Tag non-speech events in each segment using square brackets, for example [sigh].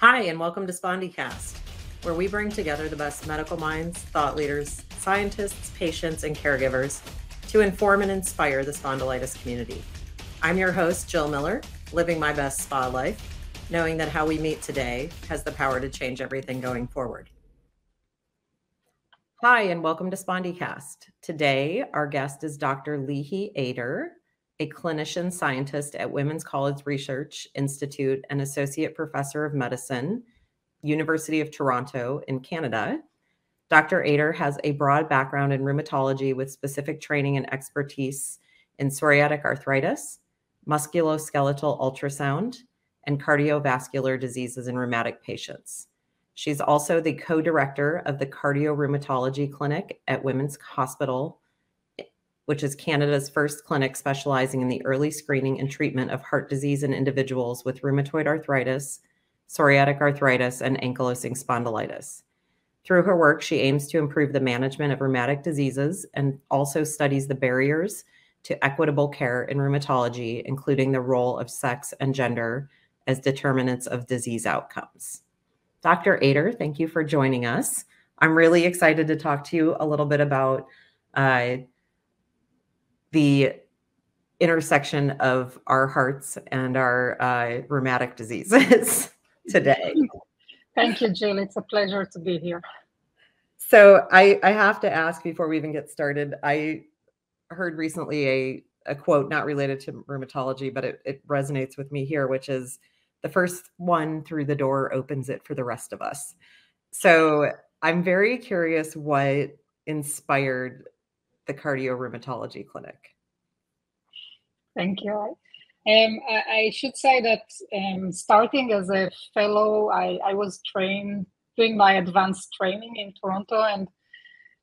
Hi, and welcome to SpondyCast, where we bring together the best medical minds, thought leaders, scientists, patients, and caregivers to inform and inspire the spondylitis community. I'm your host, Jill Miller, living my best spa life, knowing that how we meet today has the power to change everything going forward. Hi, and welcome to SpondyCast. Today, our guest is Dr. Lihi Eder, a clinician scientist at Women's College Research Institute and associate professor of medicine, University of Toronto in Canada. Dr. Eder has a broad background in rheumatology with specific training and expertise in psoriatic arthritis, musculoskeletal ultrasound, and cardiovascular diseases in rheumatic patients. She's also the co director of the Cardio Rheumatology Clinic at Women's Hospital which is Canada's first clinic specializing in the early screening and treatment of heart disease in individuals with rheumatoid arthritis, psoriatic arthritis, and ankylosing spondylitis. Through her work, she aims to improve the management of rheumatic diseases and also studies the barriers to equitable care in rheumatology, including the role of sex and gender as determinants of disease outcomes. Dr. Eder, thank you for joining us. I'm really excited to talk to you a little bit about uh, the intersection of our hearts and our uh, rheumatic diseases [laughs] today. Thank you, Jill. It's a pleasure to be here. So I, I have to ask before we even get started. I heard recently a, a quote not related to rheumatology, but it, it resonates with me here, which is the first one through the door opens it for the rest of us. So I'm very curious what inspired the cardio rheumatology clinic? Thank you. Um, I, I, should say that um, starting as a fellow, I, I, was trained doing my advanced training in Toronto, and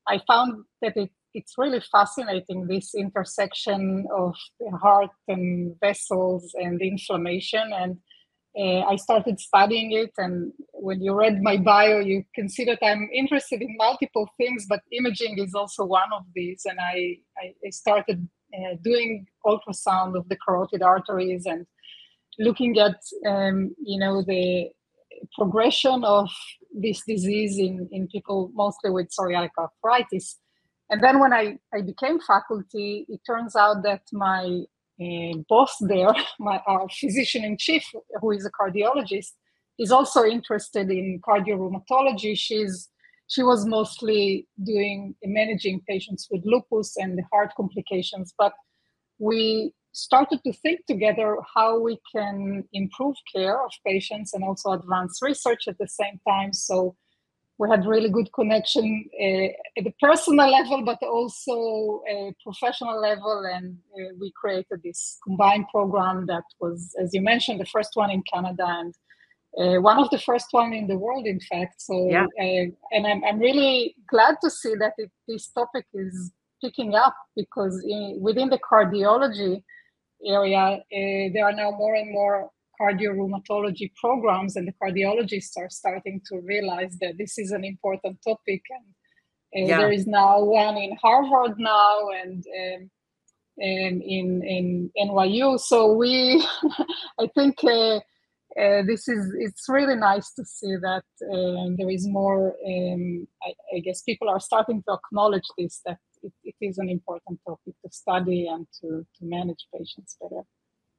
I found that it, it's really fascinating this intersection of the heart and vessels and inflammation. And uh, I started studying it. And when you read my bio, you can see that I'm interested in multiple things, but imaging is also one of these. And I, I started uh, doing ultrasound of the carotid arteries and looking at, um, you know, the progression of this disease in, in people mostly with psoriatic arthritis. And then when I, I became faculty, it turns out that my boss there, [laughs] my our physician in chief, who is a cardiologist, is also interested in cardiorheumatology. She's she was mostly doing managing patients with lupus and the heart complications, but we started to think together how we can improve care of patients and also advance research at the same time. So we had really good connection uh, at the personal level, but also a professional level. And uh, we created this combined program that was, as you mentioned, the first one in Canada and uh, one of the first one in the world, in fact. So, yeah. Uh, and I'm, I'm really glad to see that it, this topic is picking up because in, within the cardiology area, uh, there are now more and more cardiorheumatology programs, and the cardiologists are starting to realize that this is an important topic. And uh, yeah. there is now one in Harvard now, and um, and in in NYU. So we, [laughs] I think. Uh, uh, this is it's really nice to see that um, there is more um, I, I, guess people are starting to acknowledge this that it, it is an important topic to study and to, to manage patients better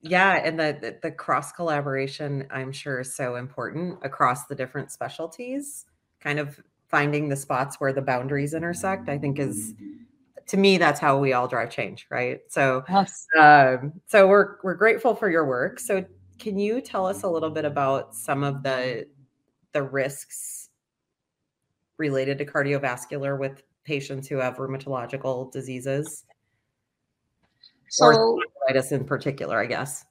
yeah and the the cross collaboration i'm sure is so important across the different specialties. Kind of finding the spots where the boundaries intersect i think is to me that's how we all drive change right? So yes. um, so we're we're grateful for your work. So can you tell us a little bit about some of the the risks related to cardiovascular with patients who have rheumatological diseases? So, or arthritis in particular, I guess.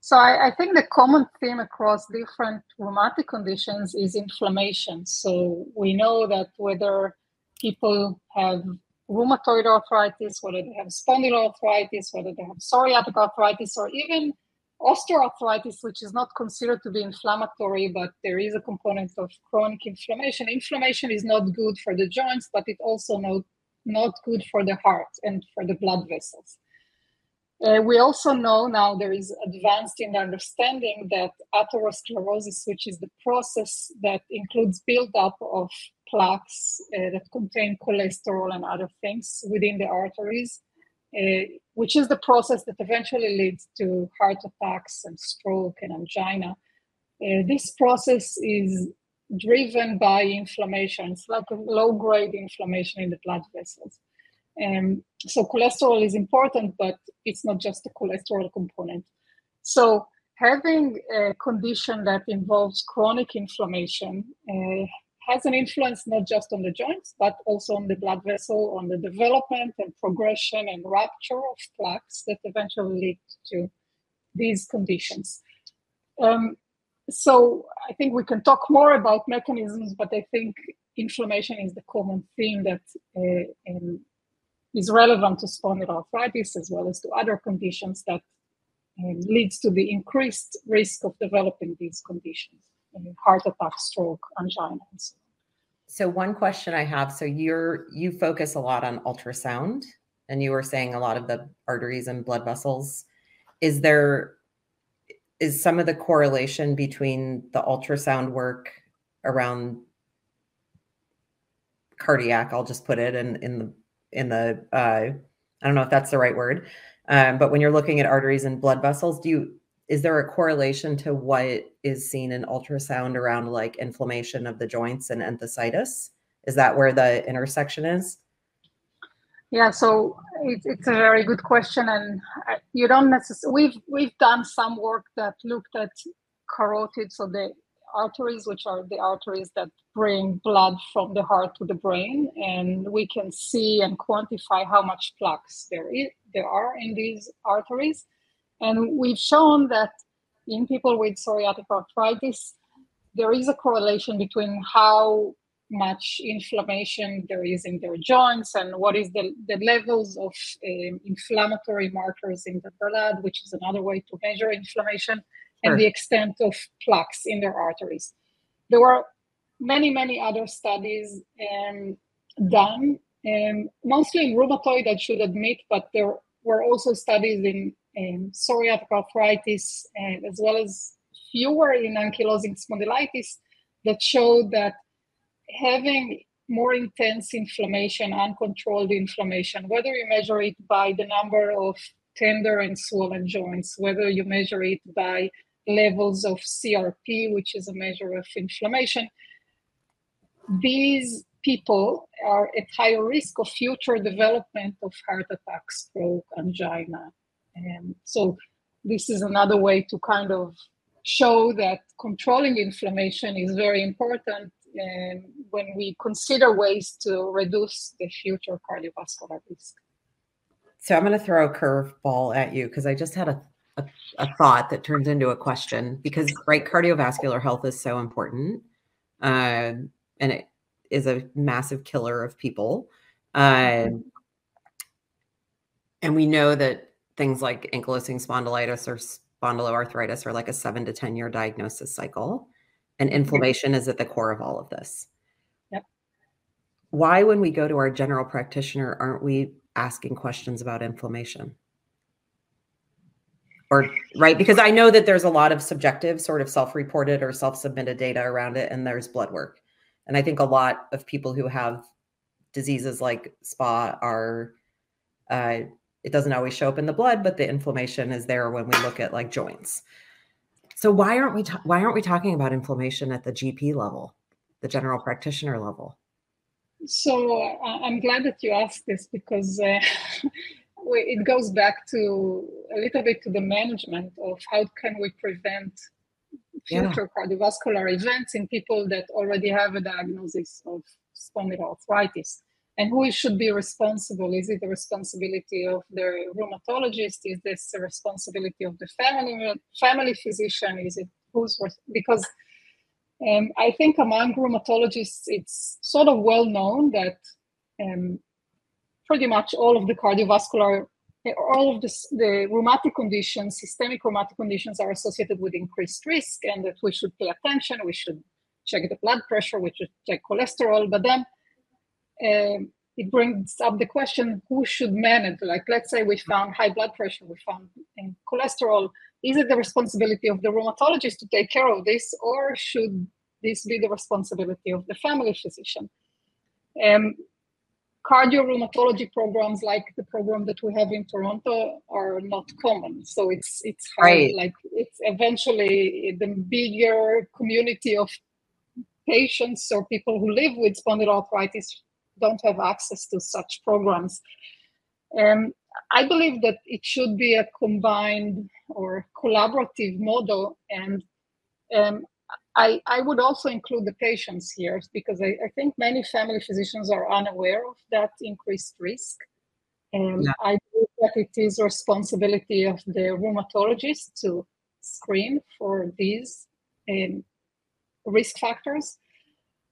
So I, I, think the common theme across different rheumatic conditions is inflammation. So we know that whether people have rheumatoid arthritis, whether they have spondyloarthritis, whether they have psoriatic arthritis, or even osteoarthritis, which is not considered to be inflammatory, but there is a component of chronic inflammation. Inflammation is not good for the joints, but it also not, not good for the heart and for the blood vessels. Uh, we also know now there is advanced in understanding that atherosclerosis, which is the process that includes buildup of plaques uh, that contain cholesterol and other things within the arteries, uh, which is the process that eventually leads to heart attacks and stroke and angina. Uh, this process is driven by inflammation. It's like a low grade inflammation in the blood vessels. Um, so cholesterol is important, but it's not just the cholesterol component. So having a condition that involves chronic inflammation uh, has an influence not just on the joints, but also on the blood vessel, on the development and progression and rupture of plaques that eventually lead to these conditions. Um, so I think we can talk more about mechanisms, but I think inflammation is the common theme that uh, is relevant to spondyloarthritis as well as to other conditions that um, leads to the increased risk of developing these conditions, heart attack, stroke, angina, and so on. So one question I have, so you're you focus a lot on ultrasound and you were saying a lot of the arteries and blood vessels. Is there is some of the correlation between the ultrasound work around cardiac, I'll just put it in in the in the uh, I don't know if that's the right word, um, but when you're looking at arteries and blood vessels, do you is there a correlation to what is seen in ultrasound around like inflammation of the joints and enthesitis? Is that where the intersection is? Yeah, so it, it's a very good question, and you don't necessarily. We've we've done some work that looked at carotid, so the arteries, which are the arteries that bring blood from the heart to the brain, and we can see and quantify how much plaques there is, there are in these arteries. And we've shown that in people with psoriatic arthritis, there is a correlation between how much inflammation there is in their joints and what is the, the levels of um, inflammatory markers in the blood, which is another way to measure inflammation. And the extent of plaques in their arteries. There were many, many other studies um, done, um, mostly in rheumatoid, I should admit, but there were also studies in, psoriatic arthritis and as well as fewer in ankylosing spondylitis that showed that having more intense inflammation, uncontrolled inflammation, whether you measure it by the number of tender and swollen joints, whether you measure it by levels of CRP, which is a measure of inflammation, these people are at higher risk of future development of heart attack, stroke, angina. And so this is another way to kind of show that controlling inflammation is very important um, when we consider ways to reduce the future cardiovascular risk. So I'm going to throw a curveball at you because I just had a, a, a, thought that turns into a question because right cardiovascular health is so important uh, and it is a massive killer of people. Uh, and we know that things like ankylosing spondylitis or spondyloarthritis are like a seven to 10 year diagnosis cycle and inflammation is at the core of all of this. Yep. Why, when we go to our general practitioner, aren't we asking questions about inflammation? Or, right? Because I know that there's a lot of subjective, sort of self reported or self submitted data around it, and there's blood work. And I think a lot of people who have diseases like SPA are, uh, it doesn't always show up in the blood, but the inflammation is there when we look at like joints. So why aren't we ta- why aren't we talking about inflammation at the GP level, the general practitioner level? So uh, I'm glad that you asked this because uh, [laughs] it goes back to a little bit to the management of how can we prevent future yeah. cardiovascular events in people that already have a diagnosis of spondyloarthritis and who should be responsible? Is it the responsibility of the rheumatologist? Is this the responsibility of the family family physician? Is it who's because um, i think among rheumatologists it's sort of well known that um, pretty much all of the cardiovascular all of this, the rheumatic conditions systemic rheumatic conditions are associated with increased risk and that we should pay attention we should check the blood pressure we should check cholesterol but then um, it brings up the question who should manage? Like let's say we found high blood pressure we found cholesterol. Is it the responsibility of the rheumatologist to take care of this or should this be the responsibility of the family physician? Um, cardio-rheumatology programs like the program that we have in toronto are not common so it's it's hard right. like it's eventually the bigger community of patients or people who live with spondyloarthritis don't have access to such programs. Um, I believe that it should be a combined or collaborative model. And um, I, I would also include the patients here because I, I, think many family physicians are unaware of that increased risk. And yeah. I believe that it is responsibility of the rheumatologist to screen for these um, risk factors.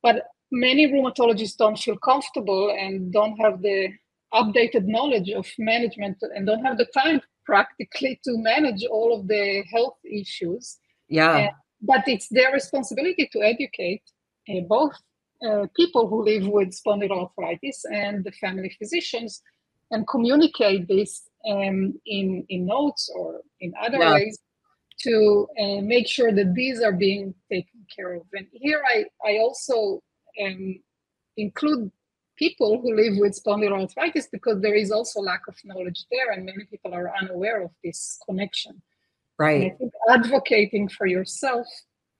But many rheumatologists don't feel comfortable and don't have the updated knowledge of management and don't have the time practically to manage all of the health issues. Yeah. Uh, but it's their responsibility to educate uh, both uh, people who live with spondyloarthritis and the family physicians and communicate this um, in, in notes or in other yeah. ways to uh, make sure that these are being taken care of. And here I, I also um, include people who live with spondyloarthritis because there is also lack of knowledge there and many people are unaware of this connection right and i think advocating for yourself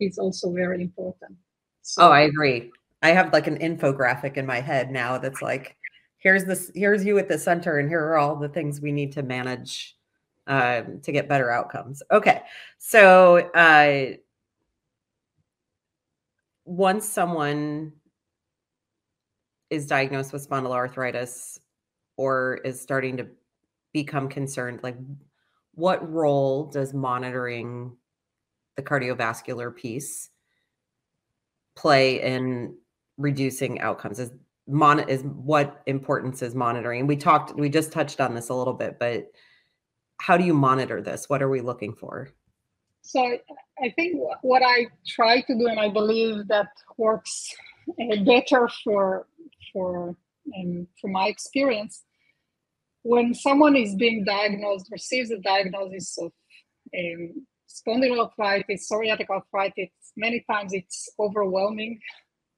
is also very important. So, oh i agree. I have like an infographic in my head now that's like here's this here's you at the center and here are all the things we need to manage um, to get better outcomes. Okay. So uh, once someone is diagnosed with spondyloarthritis or is starting to become concerned, like what role does monitoring the cardiovascular piece play in reducing outcomes? Is mon is what importance is monitoring? We talked, we just touched on this a little bit, but how do you monitor this? What are we looking for? So I think what I try to do, and I believe that works uh, better for for um, from my experience, when someone is being diagnosed, receives a diagnosis of um, spondyloarthritis, psoriatic arthritis, many times it's overwhelming.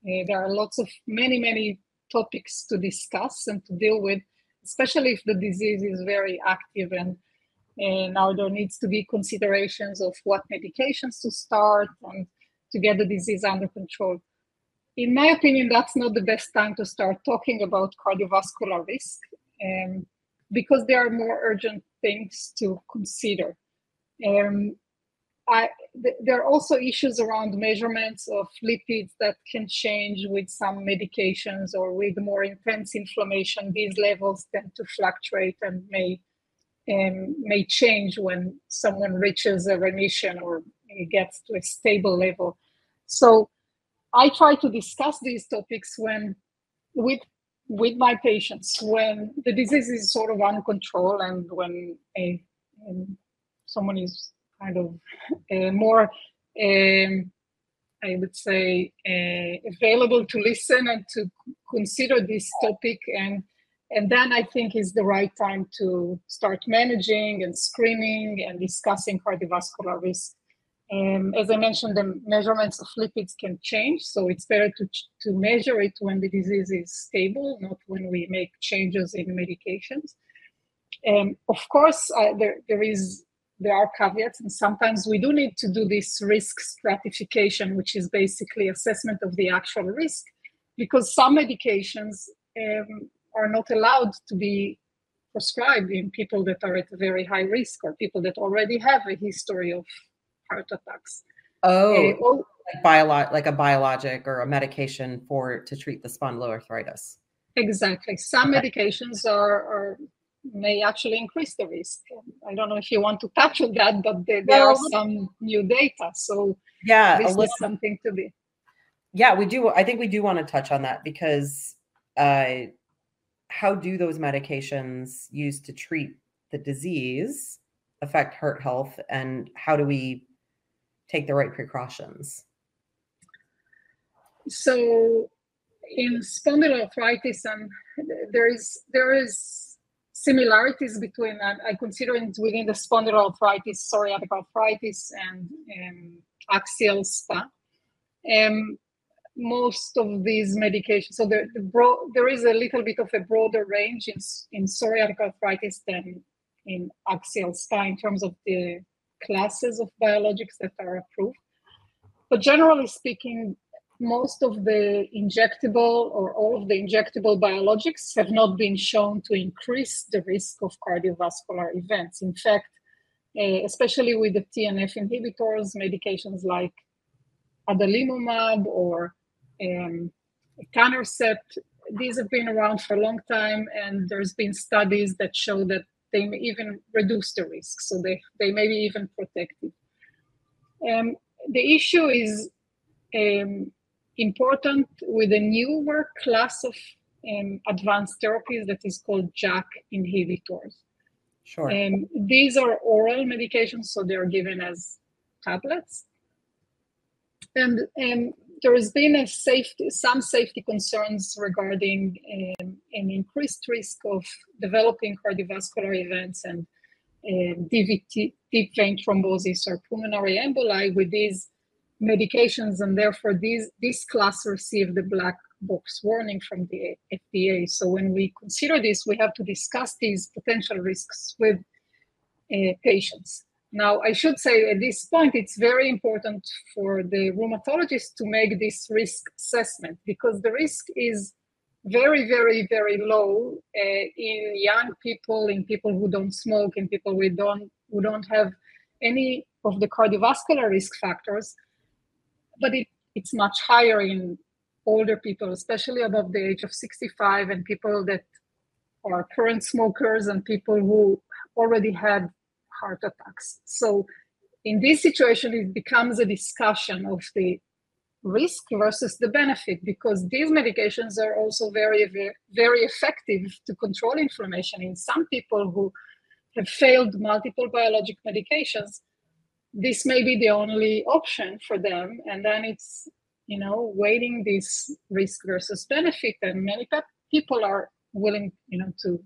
Uh, there are lots of many, many topics to discuss and to deal with, especially if the disease is very active and and now there needs to be considerations of what medications to start and to get the disease under control in my opinion, that's not the best time to start talking about cardiovascular risk um, because there are more urgent things to consider. Um, I, th- there are also issues around measurements of lipids that can change with some medications or with more intense inflammation. These levels tend to fluctuate and may um, may change when someone reaches a remission or gets to a stable level. So I try to discuss these topics when with with my patients when the disease is sort of uncontrolled and when a, someone is kind of uh, more um, I would say uh, available to listen and to consider this topic. And and then I think is the right time to start managing and screening and discussing cardiovascular risk um, as I mentioned, the measurements of lipids can change, so it's better to, to measure it when the disease is stable, not when we make changes in medications. Um, of course, uh, there, there is there are caveats, and sometimes we do need to do this risk stratification, which is basically assessment of the actual risk, because some medications um, are not allowed to be prescribed in people that are at very high risk or people that already have a history of heart attacks. Oh, uh, like, biolo- like a biologic or a medication for to treat the spondyloarthritis. Exactly. Some okay. medications are, are may actually increase the risk. I don't know if you want to touch on that, but there, there are some new data. So yeah, this is something to be. Yeah, we do. I think we do want to touch on that because uh, how do those medications used to treat the disease affect heart health, and how do we take the right precautions? So in spondyloarthritis, and there is there is similarities between I consider it within the spondyloarthritis, psoriatic arthritis, and um, axial SpA. Um, most of these medications, so there, the bro- there is a little bit of a broader range in, in psoriatic arthritis than in axial SpA in terms of the classes of biologics that are approved. But generally speaking, most of the injectable or all of the injectable biologics have not been shown to increase the risk of cardiovascular events. In fact, uh, especially with the TNF inhibitors, medications like adalimumab or um, etanercept, these have been around for a long time, and there's been studies that show that they may even reduce the risk, so they, they may be even protective. Um, the issue is um, important with a newer class of um, advanced therapies that is called JAK inhibitors. Sure. Um, these are oral medications, so they are given as tablets. And um, there has been a safety, some safety concerns regarding um, an increased risk of developing cardiovascular events and uh, DVT, deep vein thrombosis or pulmonary emboli with these medications, and therefore these, this class received the black box warning from the FDA. So when we consider this, we have to discuss these potential risks with uh, patients. Now, I should say at this point, it's very important for the rheumatologist to make this risk assessment because the risk is very, very, very low uh, in young people, in people who don't smoke, in people who don't who don't have any of the cardiovascular risk factors. But it, it's much higher in older people, especially above the age of 65, and people that are current smokers and people who already had heart attacks. So, in this situation, it becomes a discussion of the risk versus the benefit because these medications are also very, very, effective to control inflammation. In some people who have failed multiple biologic medications, this may be the only option for them and then it's you know weighting this risk versus benefit and many people are willing you know to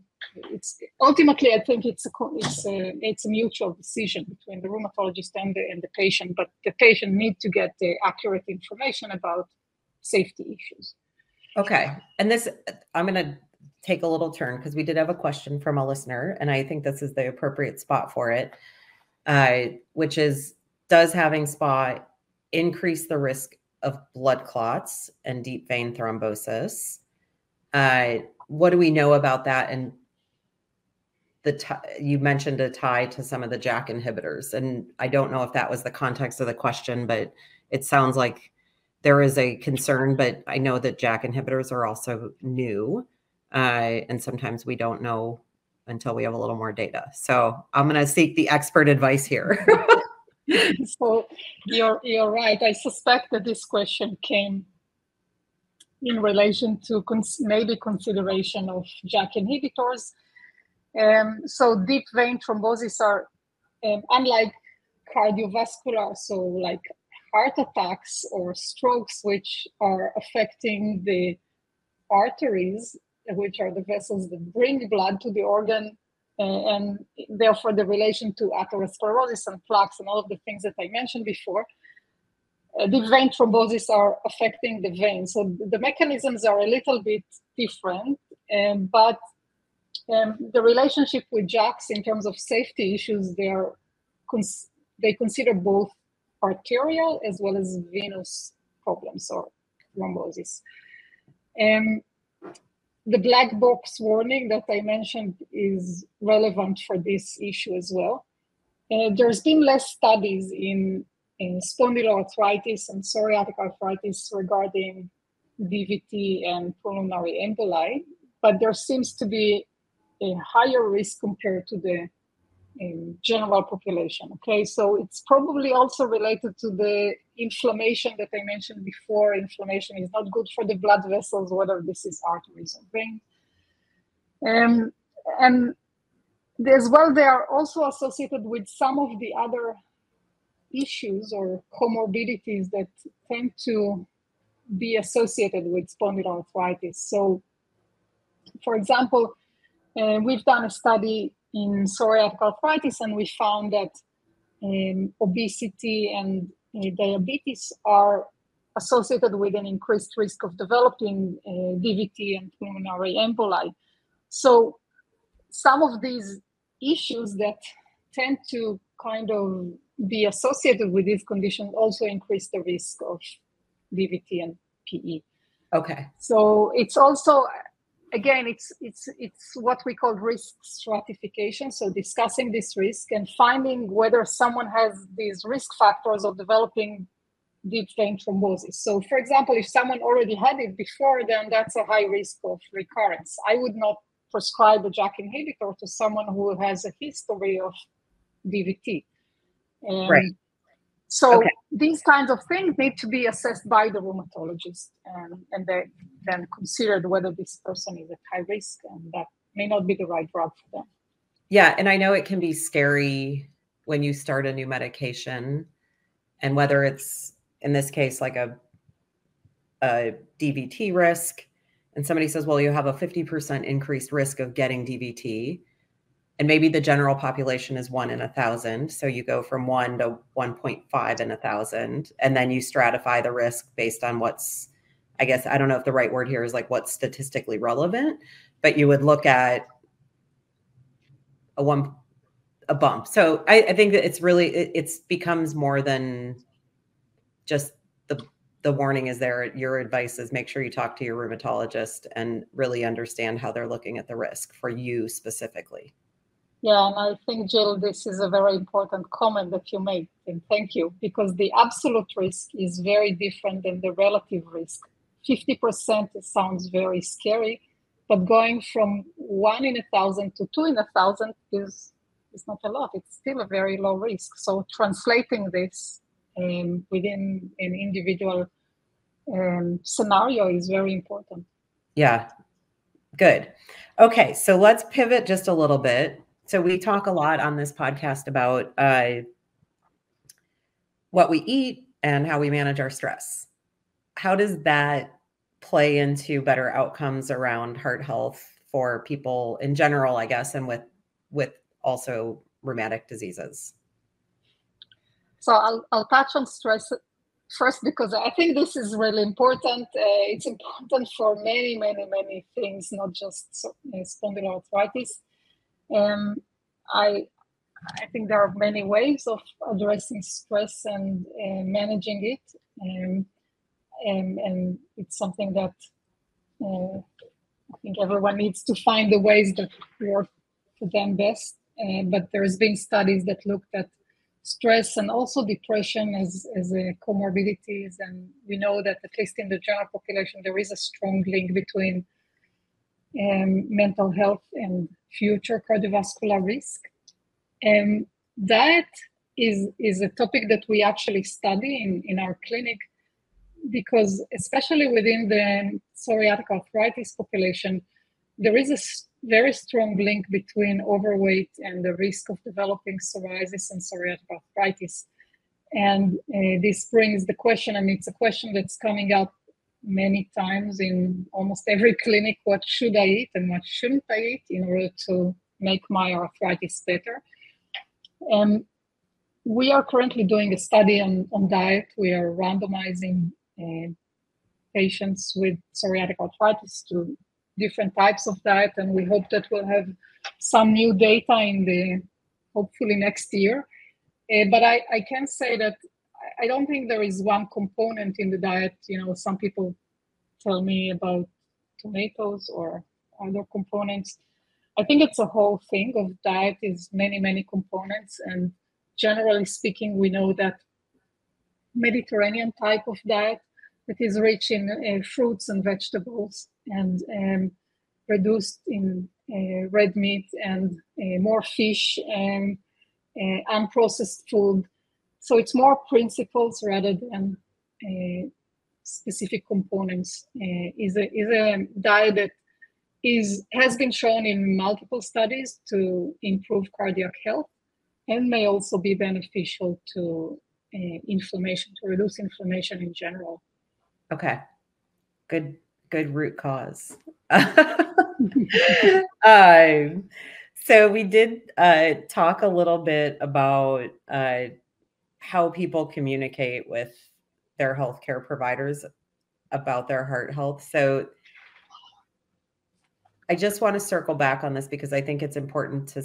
it's ultimately i think it's a it's a it's a mutual decision between the rheumatologist and the, and the patient but the patient need to get the accurate information about safety issues okay and this i'm going to take a little turn because we did have a question from a listener and i think this is the appropriate spot for it uh, which is does having SpA increase the risk of blood clots and deep vein thrombosis? Uh, what do we know about that? And the t- you mentioned a tie to some of the JAK inhibitors, and I don't know if that was the context of the question, but it sounds like there is a concern. But I know that JAK inhibitors are also new, uh, and sometimes we don't know until we have a little more data. So I'm going to seek the expert advice here. [laughs] so you're you're right. I suspect that this question came in relation to cons- maybe consideration of JAK inhibitors. Um, so deep vein thrombosis are um, unlike cardiovascular, so like heart attacks or strokes, which are affecting the arteries, which are the vessels that bring blood to the organ uh, and therefore the relation to atherosclerosis and plaques and all of the things that I mentioned before. Uh, the vein thrombosis are affecting the vein. So the mechanisms are a little bit different, um, but um, the relationship with JAKs in terms of safety issues, they are cons- they consider both arterial as well as venous problems or thrombosis. Um, the black box warning that I mentioned is relevant for this issue as well. Uh, there's been less studies in, in spondyloarthritis and psoriatic arthritis regarding DVT and pulmonary emboli, but there seems to be a higher risk compared to the general population. Okay, so it's probably also related to the inflammation that I mentioned before. Inflammation is not good for the blood vessels, whether this is arteries or veins. Um, and as well, they are also associated with some of the other issues or comorbidities that tend to be associated with spondyloarthritis. So, for example, uh, we've done a study in psoriatic arthritis, and we found that um, obesity and uh, diabetes are associated with an increased risk of developing uh, DVT and pulmonary emboli. So, some of these issues that tend to kind of be associated with these conditions also increase the risk of DVT and PE. Okay. So it's also again it's it's it's what we call risk stratification so discussing this risk and finding whether someone has these risk factors of developing deep vein thrombosis so for example if someone already had it before then that's a high risk of recurrence i would not prescribe a JAK inhibitor to someone who has a history of DVT. And right. So okay. these kinds of things need to be assessed by the rheumatologist and, and they, then considered whether this person is at high risk and that may not be the right drug for them. Yeah, and I know it can be scary when you start a new medication and whether it's in this case like a a DVT risk and somebody says, well, you have a 50% increased risk of getting DVT. And maybe the general population is one in a thousand. So you go from one to 1.5 in a thousand. And then you stratify the risk based on what's, I guess, I don't know if the right word here is like what's statistically relevant, but you would look at a one, a bump. So I, I think that it's really, it it's becomes more than just the the warning is there. Your advice is make sure you talk to your rheumatologist and really understand how they're looking at the risk for you specifically. Yeah, and I think, Jill, this is a very important comment that you made. And thank you, because the absolute risk is very different than the relative risk. 50% sounds very scary, but going from one in a thousand to two in a thousand is, is not a lot. It's still a very low risk. So translating this um, within an individual um, scenario is very important. Yeah, good. Okay, so let's pivot just a little bit. So we talk a lot on this podcast about uh, what we eat and how we manage our stress. How does that play into better outcomes around heart health for people in general, I guess, and with with also rheumatic diseases? So I'll, I'll touch on stress first because I think this is really important. Uh, it's important for many, many, many things, not just uh, spondyloarthritis. Um, I I think there are many ways of addressing stress and managing it, and, and it's something that uh, I think everyone needs to find the ways that work for them best. Uh, but there's been studies that looked at stress and also depression as, as a comorbidities. And we know that at least in the general population, there is a strong link between um, mental health and future cardiovascular risk. And that is, is a topic that we actually study in, in our clinic because especially within the psoriatic arthritis population, there is a very strong link between overweight and the risk of developing psoriasis and psoriatic arthritis. And uh, this brings the question, and it's a question that's coming up many times in almost every [laughs] clinic what should I eat and what shouldn't I eat in order to make my arthritis better? And we are currently doing a study on, on diet. We are randomizing uh, patients with psoriatic arthritis to different types of diet, and we hope that we'll have some new data in the hopefully next year. Uh, but I, I can say that I don't think there is one component in the diet. You know, some people tell me about tomatoes or other components. I think it's a whole thing of diet is many, many components. And generally speaking, we know that Mediterranean type of diet that is rich in uh, fruits and vegetables and um, reduced in uh, red meat and uh, more fish and uh, unprocessed food. So it's more principles rather than uh, specific components. Uh, is a is a diet that is has been shown in multiple studies to improve cardiac health and may also be beneficial to inflammation to reduce inflammation in general. Okay. good good root cause. uh, [laughs] so we did uh, talk a little bit about uh, how people communicate with their healthcare providers about their heart health. So I just want to circle back on this because I think it's important to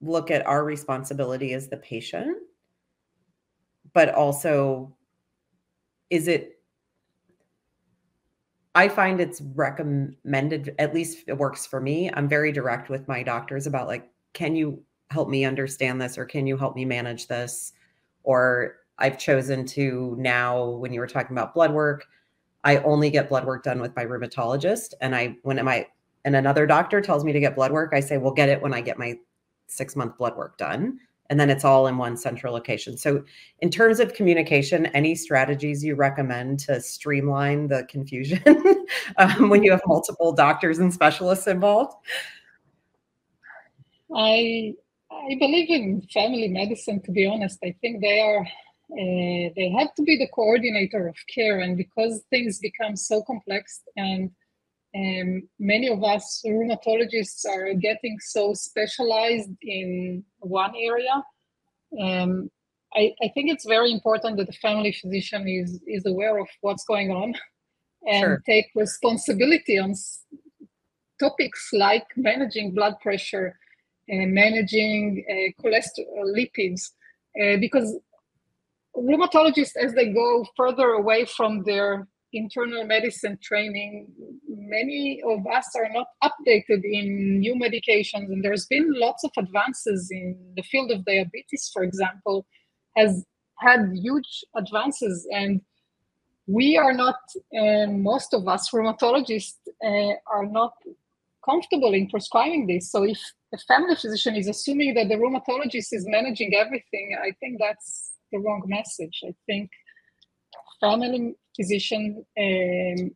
look at our responsibility as the patient, but also is it I find it's recommended, at least it works for me. I'm very direct with my doctors about like, can you help me understand this or can you help me manage this? Or I've chosen to now, when you were talking about blood work, I only get blood work done with my rheumatologist. And I, when am I, and another doctor tells me to get blood work, I say, well, get it when I get my six month blood work done. And then it's all in one central location. So, in terms of communication, any strategies you recommend to streamline the confusion [laughs] um, when you have multiple doctors and specialists involved? I I believe in family medicine. To be honest, I think they are uh, they have to be the coordinator of care, and because things become so complex and um, many of us rheumatologists are getting so specialized in one area. Um, I, I, think it's very important that the family physician is, is aware of what's going on and sure. take responsibility on topics like managing blood pressure managing uh, cholesterol lipids uh, because rheumatologists as they go further away from their internal medicine training, many of us are not updated in new medications. And there's been lots of advances in the field of diabetes, for example, has had huge advances. And we are not, and most of us rheumatologists uh, are not comfortable in prescribing this. So if a family physician is assuming that the rheumatologist is managing everything, I think that's the wrong message. I think family physician um,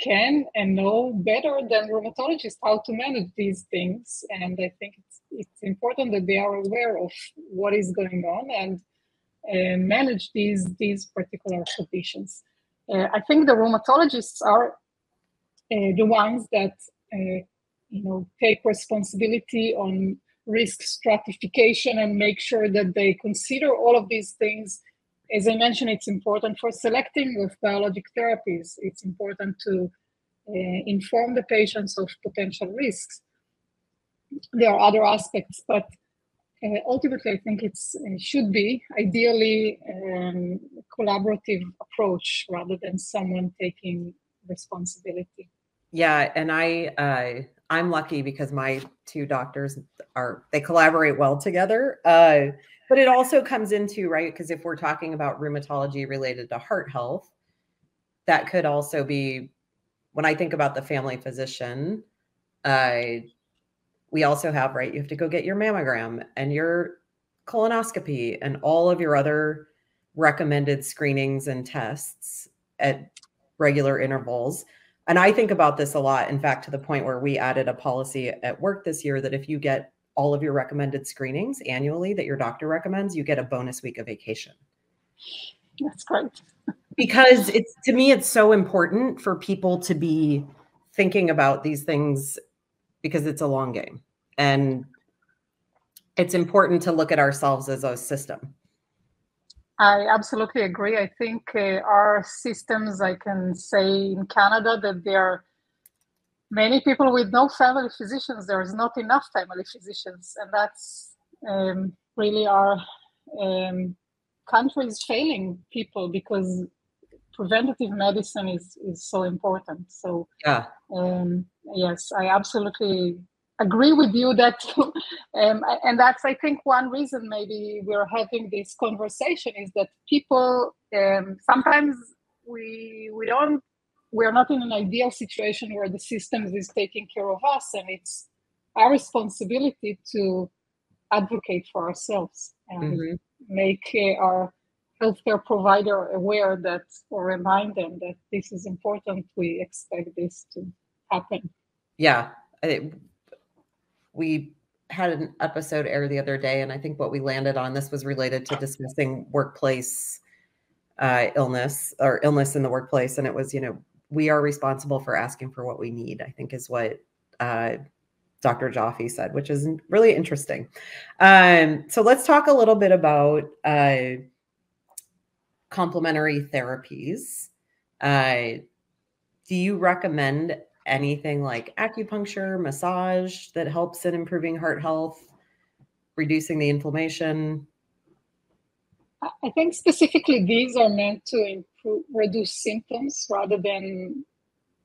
can and know better than rheumatologists how to manage these things. And I think it's, it's important that they are aware of what is going on and uh, manage these, these particular conditions. Uh, I think the rheumatologists are uh, the ones that uh, you know take responsibility on risk stratification and make sure that they consider all of these things as I mentioned, it's important for selecting with biologic therapies. It's important to uh, inform the patients of potential risks. There are other aspects, but uh, ultimately, I think it should be ideally um, collaborative approach rather than someone taking responsibility. Yeah, and I uh, I'm lucky because my two doctors are they collaborate well together. Uh, but it also comes into right because if we're talking about rheumatology related to heart health, that could also be when I think about the family physician. Uh, we also have right. You have to go get your mammogram and your colonoscopy and all of your other recommended screenings and tests at regular intervals. And I think about this a lot. In fact, to the point where we added a policy at work this year that if you get all of your recommended screenings annually that your doctor recommends, you get a bonus week of vacation. That's great. because it's to me, it's so important for people to be thinking about these things because it's a long game. And it's important to look at ourselves as a system. I absolutely agree. I think uh, our systems, I can say in Canada, that there are many people with no family physicians. There is not enough family physicians and that's um, really our um, country is failing people because preventative medicine is is so important. So yeah. um, yes i absolutely agree with you that [laughs] um, and that's i think one reason maybe we're having this conversation is that people um, sometimes we we don't we're not in an ideal situation where the system is taking care of us and it's our responsibility to advocate for ourselves and mm-hmm. make uh, our healthcare provider aware that or remind them that this is important we expect this to happen yeah it, we had an episode air the other day and i think what we landed on this was related to discussing workplace uh, illness or illness in the workplace, and it was, you know, we are responsible for asking for what we need. I think is what uh, Dr. Joffe said, which is really interesting. Um, so let's talk a little bit about uh, complementary therapies. Uh, do you recommend anything like acupuncture, massage that helps in improving heart health, reducing the inflammation? I think specifically these are meant to improve, reduce symptoms rather than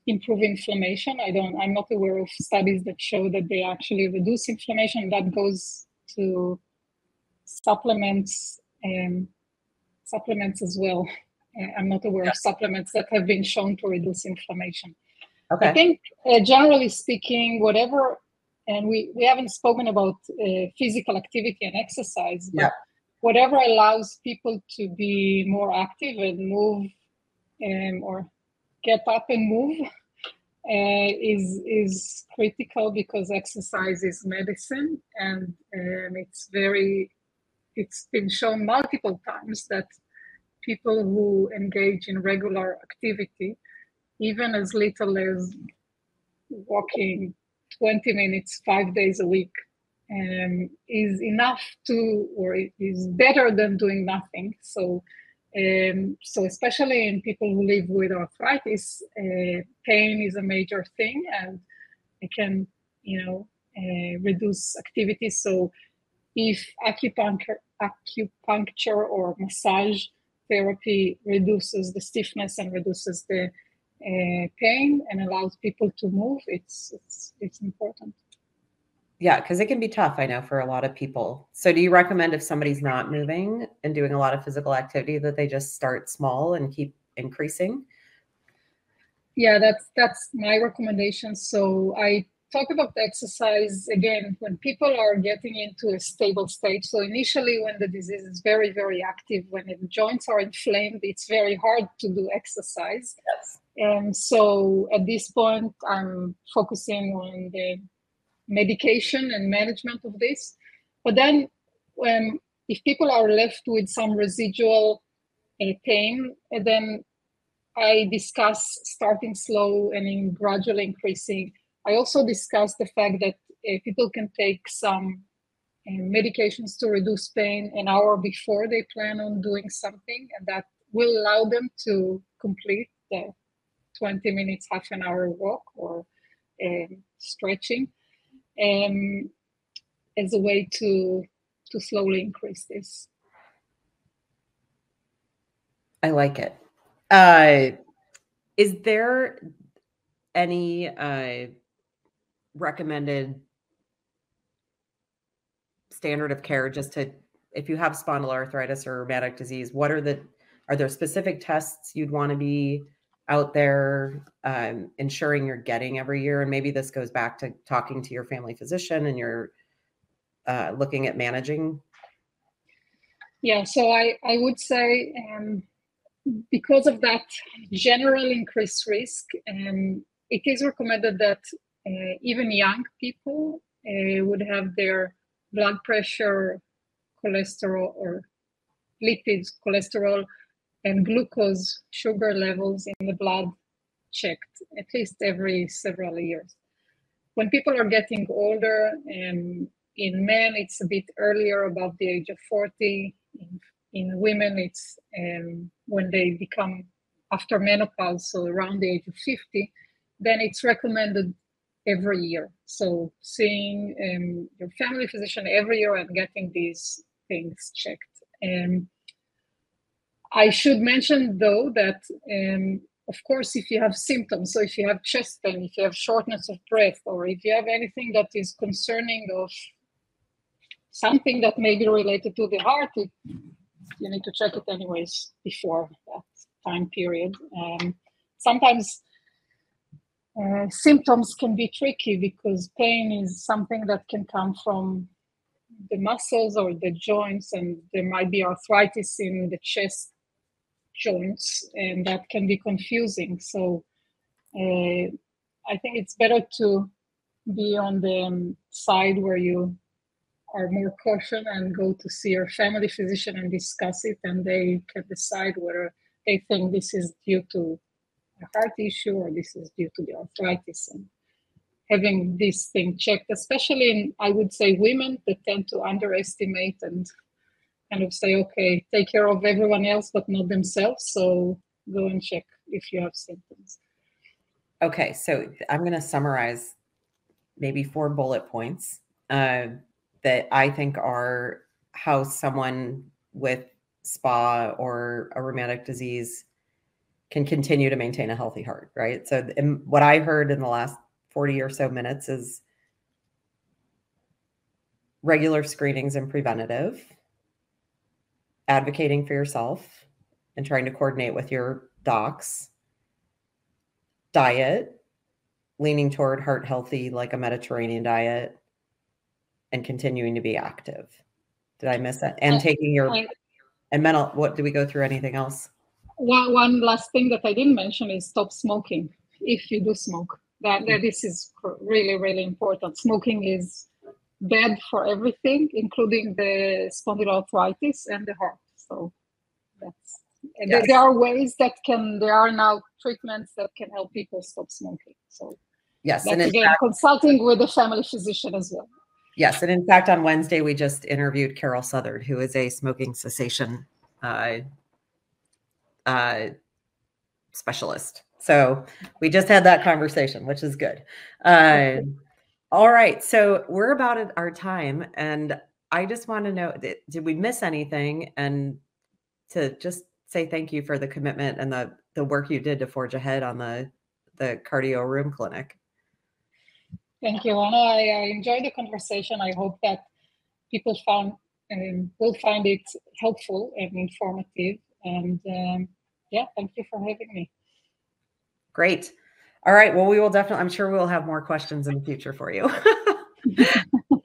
improve inflammation. I don't. I'm not aware of studies that show that they actually reduce inflammation. That goes to supplements and supplements as well. Uh, I'm not aware yeah. of supplements that have been shown to reduce inflammation. Okay. I think, uh, generally speaking, whatever, and we, we haven't spoken about uh, physical activity and exercise, but yeah. whatever allows people to be more active and move um, or get up and move uh, is is critical because exercise is medicine and um, it's very it's been shown multiple times that people who engage in regular activity, even as little as walking 20 minutes five days a week, um, is enough to, or is better than doing nothing. So, um, so especially in people who live with arthritis, uh, pain is a major thing, and it can, you know, uh, reduce activity. So, if acupuncture, acupuncture or massage therapy reduces the stiffness and reduces the uh, pain and allows people to move, it's it's it's important. Yeah, because it can be tough, I know, for a lot of people. So, do you recommend if somebody's not moving and doing a lot of physical activity that they just start small and keep increasing? Yeah, that's that's my recommendation. So, I talk about exercise again when people are getting into a stable stage. So initially, when the disease is very, very active, when the joints are inflamed, it's very hard to do exercise. Yes. And so at this point, I'm focusing on the medication and management of this. But then, when if people are left with some residual uh, pain, then I discuss starting slow and in gradually increasing I also discuss the fact that uh, people can take some uh, medications to reduce pain an hour before they plan on doing something, and that will allow them to complete the 20 minutes, half an hour walk or um, stretching um, as a way to to slowly increase this. I like it. Uh, is there any uh, recommended standard of care just to if you have spondyloarthritis or rheumatic disease what are the are there specific tests you'd want to be out there um, ensuring you're getting every year and maybe this goes back to talking to your family physician and you're uh, looking at managing? Yeah so i i would say um, because of that general increased risk um, it is recommended that uh, even young people uh, would have their blood pressure, cholesterol, or lipids, cholesterol, and glucose sugar levels in the blood checked at least every several years. When people are getting older, and in men, it's a bit earlier, above the age of 40. In, in women, it's um, when they become after menopause, so around the age of 50, then it's recommended every year. So seeing um, your family physician every year and getting these things checked. And I should mention though that um, of course if you have symptoms, so if you have chest pain, if you have shortness of breath, or if you have anything that is concerning of something that may be related to the heart, it, you need to check it anyways before that time period. Um, sometimes uh, symptoms can be tricky because pain is something that can come from the muscles or the joints, and there might be arthritis in the chest joints, and that can be confusing. So, uh, I think it's better to be on the um, side where you are more cautious and go to see your family physician and discuss it, and they can decide whether they think this is due to a heart issue or this is due to the arthritis and having this thing checked, especially in, I would say, women that tend to underestimate and kind of say, okay, take care of everyone else, but not themselves. So go and check if you have symptoms. Okay, so I'm going to summarize maybe four bullet points uh, that I think are how someone with SPA or a rheumatic disease can continue to maintain a healthy heart, right? So, what I heard in the last 40 or so minutes is regular screenings and preventative, advocating for yourself and trying to coordinate with your docs, diet, leaning toward heart healthy, like a Mediterranean diet, and continuing to be active. Did I miss it? And taking your and mental. What do we go through? Anything else? One one last thing that I didn't mention is stop smoking if you do smoke. That, that mm. this is really really important. Smoking is bad for everything, including the spondyloarthritis and the heart. So that's yes. there are ways that can there are now treatments that can help people stop smoking. So yes, and again fact, consulting with a family physician as well. Yes, and in fact, on Wednesday we just interviewed Carol Southard, who is a smoking cessation uh, uh, specialist. So we just had that conversation, which is good. Uh, all right, so we're about at our time, and I just want to know: did we miss anything? And to just say thank you for the commitment and the the work you did to forge ahead on the the cardio rheum clinic. Thank you, Anna. I, I enjoyed the conversation. I hope that people found um, will find it helpful and informative. And um, yeah, thank you for having me. Great. All right. Well, we will definitely, I'm sure we'll have more questions in the future for you. [laughs]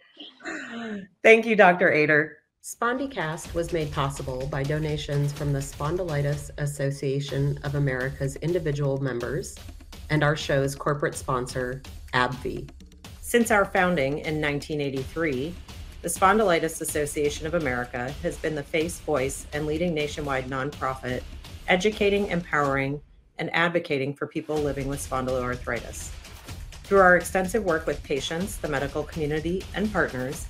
Thank you, Dr. Eder. SpondyCast was made possible by donations from the Spondylitis Association of America's individual members and our show's corporate sponsor, AbbVie. Since our founding in 1983, the Spondylitis Association of America has been the face, voice, and leading nationwide nonprofit educating, empowering, and advocating for people living with spondyloarthritis. Through our extensive work with patients, the medical community, and partners,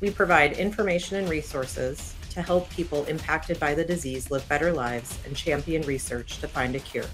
we provide information and resources to help people impacted by the disease live better lives and champion research to find a cure.